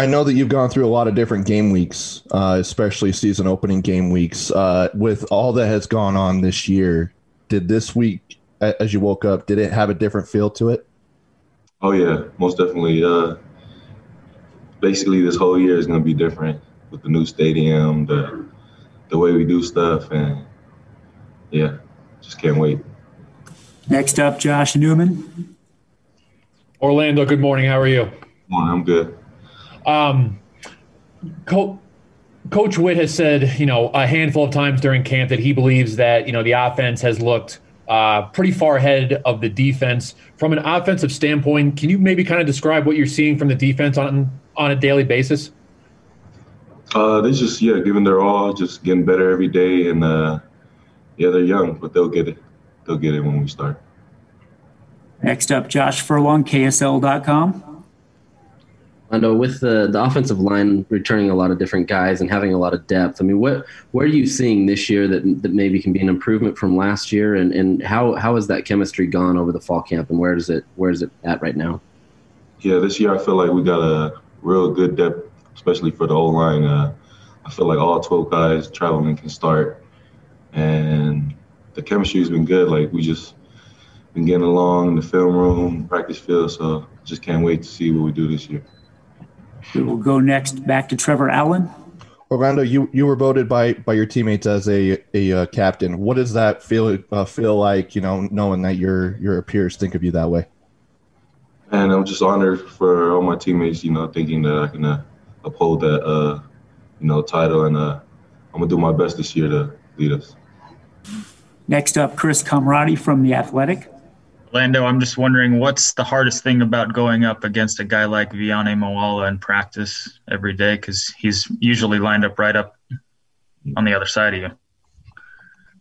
I know that you've gone through a lot of different game weeks, uh, especially season opening game weeks. Uh, with all that has gone on this year, did this week, as you woke up, did it have a different feel to it? Oh yeah, most definitely. Uh, basically, this whole year is going to be different with the new stadium, the the way we do stuff, and yeah, just can't wait. Next up, Josh Newman. Orlando, good morning. How are you? Morning, I'm good. Um, Co- Coach Whitt has said, you know, a handful of times during camp that he believes that you know the offense has looked uh, pretty far ahead of the defense. From an offensive standpoint, can you maybe kind of describe what you're seeing from the defense on on a daily basis? Uh, they just yeah, giving their all, just getting better every day, and uh, yeah, they're young, but they'll get it. They'll get it when we start. Next up, Josh Furlong, KSL.com. With the, the offensive line returning a lot of different guys and having a lot of depth, I mean, what what are you seeing this year that that maybe can be an improvement from last year, and, and how how has that chemistry gone over the fall camp, and where does it where is it at right now? Yeah, this year I feel like we got a real good depth, especially for the O line. Uh, I feel like all 12 guys traveling can start, and the chemistry has been good. Like we just been getting along in the film room, practice field. So just can't wait to see what we do this year. We will go next back to Trevor Allen. Orlando, you, you were voted by by your teammates as a a uh, captain. What does that feel uh, feel like? You know, knowing that your your peers think of you that way. And I'm just honored for all my teammates. You know, thinking that I can uh, uphold that uh, you know title, and uh, I'm gonna do my best this year to lead us. Next up, Chris Kamrani from the Athletic. Lando, I'm just wondering what's the hardest thing about going up against a guy like Vuyani Moala in practice every day because he's usually lined up right up on the other side of you.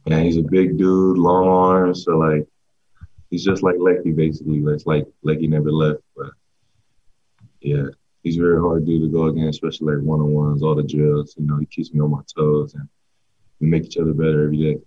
Yeah, he's a big dude, long arms, so like he's just like Leki basically. It's like Leki never left, but yeah, he's very hard dude to go against, especially like one on ones, all the drills. You know, he keeps me on my toes, and we make each other better every day.